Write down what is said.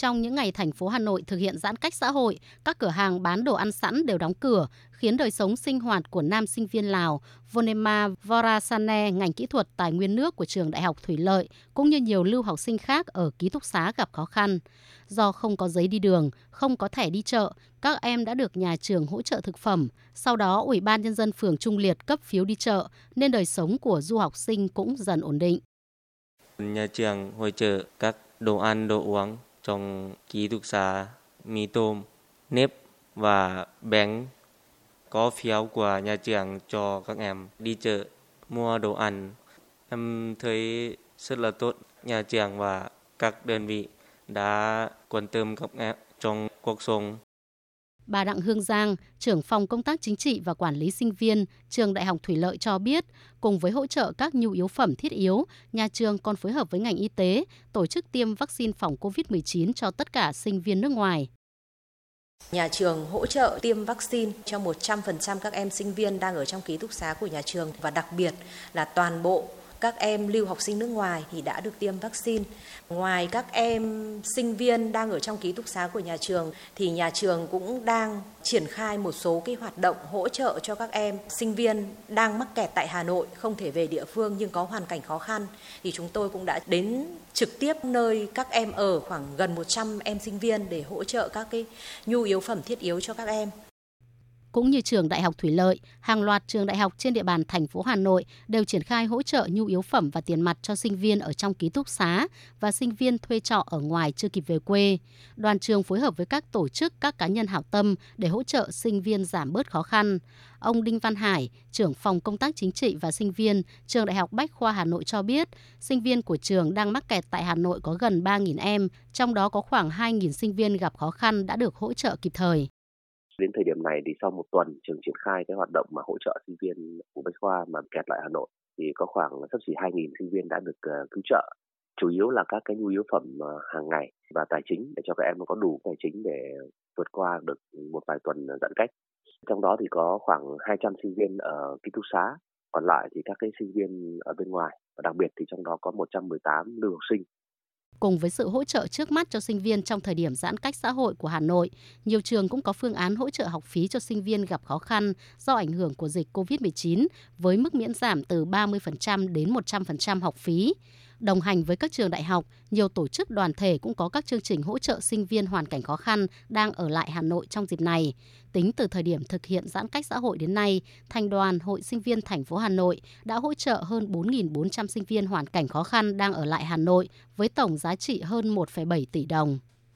Trong những ngày thành phố Hà Nội thực hiện giãn cách xã hội, các cửa hàng bán đồ ăn sẵn đều đóng cửa, khiến đời sống sinh hoạt của nam sinh viên Lào Vonema Vorasane, ngành kỹ thuật tài nguyên nước của trường Đại học Thủy Lợi, cũng như nhiều lưu học sinh khác ở ký túc xá gặp khó khăn. Do không có giấy đi đường, không có thẻ đi chợ, các em đã được nhà trường hỗ trợ thực phẩm. Sau đó, Ủy ban Nhân dân phường Trung Liệt cấp phiếu đi chợ, nên đời sống của du học sinh cũng dần ổn định. Nhà trường hỗ trợ các đồ ăn, đồ uống trong ký túc xá, mì tôm, nếp và bánh có phiếu của nhà trường cho các em đi chợ mua đồ ăn. Em thấy rất là tốt nhà trường và các đơn vị đã quan tâm các em trong cuộc sống. Bà Đặng Hương Giang, trưởng phòng công tác chính trị và quản lý sinh viên, trường Đại học Thủy Lợi cho biết, cùng với hỗ trợ các nhu yếu phẩm thiết yếu, nhà trường còn phối hợp với ngành y tế tổ chức tiêm vaccine phòng COVID-19 cho tất cả sinh viên nước ngoài. Nhà trường hỗ trợ tiêm vaccine cho 100% các em sinh viên đang ở trong ký túc xá của nhà trường và đặc biệt là toàn bộ các em lưu học sinh nước ngoài thì đã được tiêm vaccine. Ngoài các em sinh viên đang ở trong ký túc xá của nhà trường, thì nhà trường cũng đang triển khai một số cái hoạt động hỗ trợ cho các em sinh viên đang mắc kẹt tại Hà Nội, không thể về địa phương nhưng có hoàn cảnh khó khăn thì chúng tôi cũng đã đến trực tiếp nơi các em ở khoảng gần 100 em sinh viên để hỗ trợ các cái nhu yếu phẩm thiết yếu cho các em. Cũng như trường Đại học Thủy Lợi, hàng loạt trường đại học trên địa bàn thành phố Hà Nội đều triển khai hỗ trợ nhu yếu phẩm và tiền mặt cho sinh viên ở trong ký túc xá và sinh viên thuê trọ ở ngoài chưa kịp về quê. Đoàn trường phối hợp với các tổ chức, các cá nhân hảo tâm để hỗ trợ sinh viên giảm bớt khó khăn. Ông Đinh Văn Hải, trưởng phòng công tác chính trị và sinh viên, trường Đại học Bách khoa Hà Nội cho biết, sinh viên của trường đang mắc kẹt tại Hà Nội có gần 3.000 em, trong đó có khoảng 2.000 sinh viên gặp khó khăn đã được hỗ trợ kịp thời. Đến thời điểm này thì sau một tuần trường triển khai cái hoạt động mà hỗ trợ sinh viên của Bách Khoa mà kẹt lại Hà Nội thì có khoảng sắp xỉ 2.000 sinh viên đã được ờ, cứu trợ. Chủ yếu là các cái nhu yếu phẩm ờ, hàng ngày và tài chính để cho các em có đủ tài chính để vượt qua được một vài tuần giãn cách. Trong đó thì có khoảng 200 sinh viên ở ký túc xá, còn lại thì các cái sinh viên ở bên ngoài và đặc biệt thì trong đó có 118 lưu học sinh Cùng với sự hỗ trợ trước mắt cho sinh viên trong thời điểm giãn cách xã hội của Hà Nội, nhiều trường cũng có phương án hỗ trợ học phí cho sinh viên gặp khó khăn do ảnh hưởng của dịch COVID-19 với mức miễn giảm từ 30% đến 100% học phí. Đồng hành với các trường đại học, nhiều tổ chức đoàn thể cũng có các chương trình hỗ trợ sinh viên hoàn cảnh khó khăn đang ở lại Hà Nội trong dịp này. Tính từ thời điểm thực hiện giãn cách xã hội đến nay, Thành đoàn Hội Sinh viên thành phố Hà Nội đã hỗ trợ hơn 4.400 sinh viên hoàn cảnh khó khăn đang ở lại Hà Nội với tổng giá trị hơn 1,7 tỷ đồng.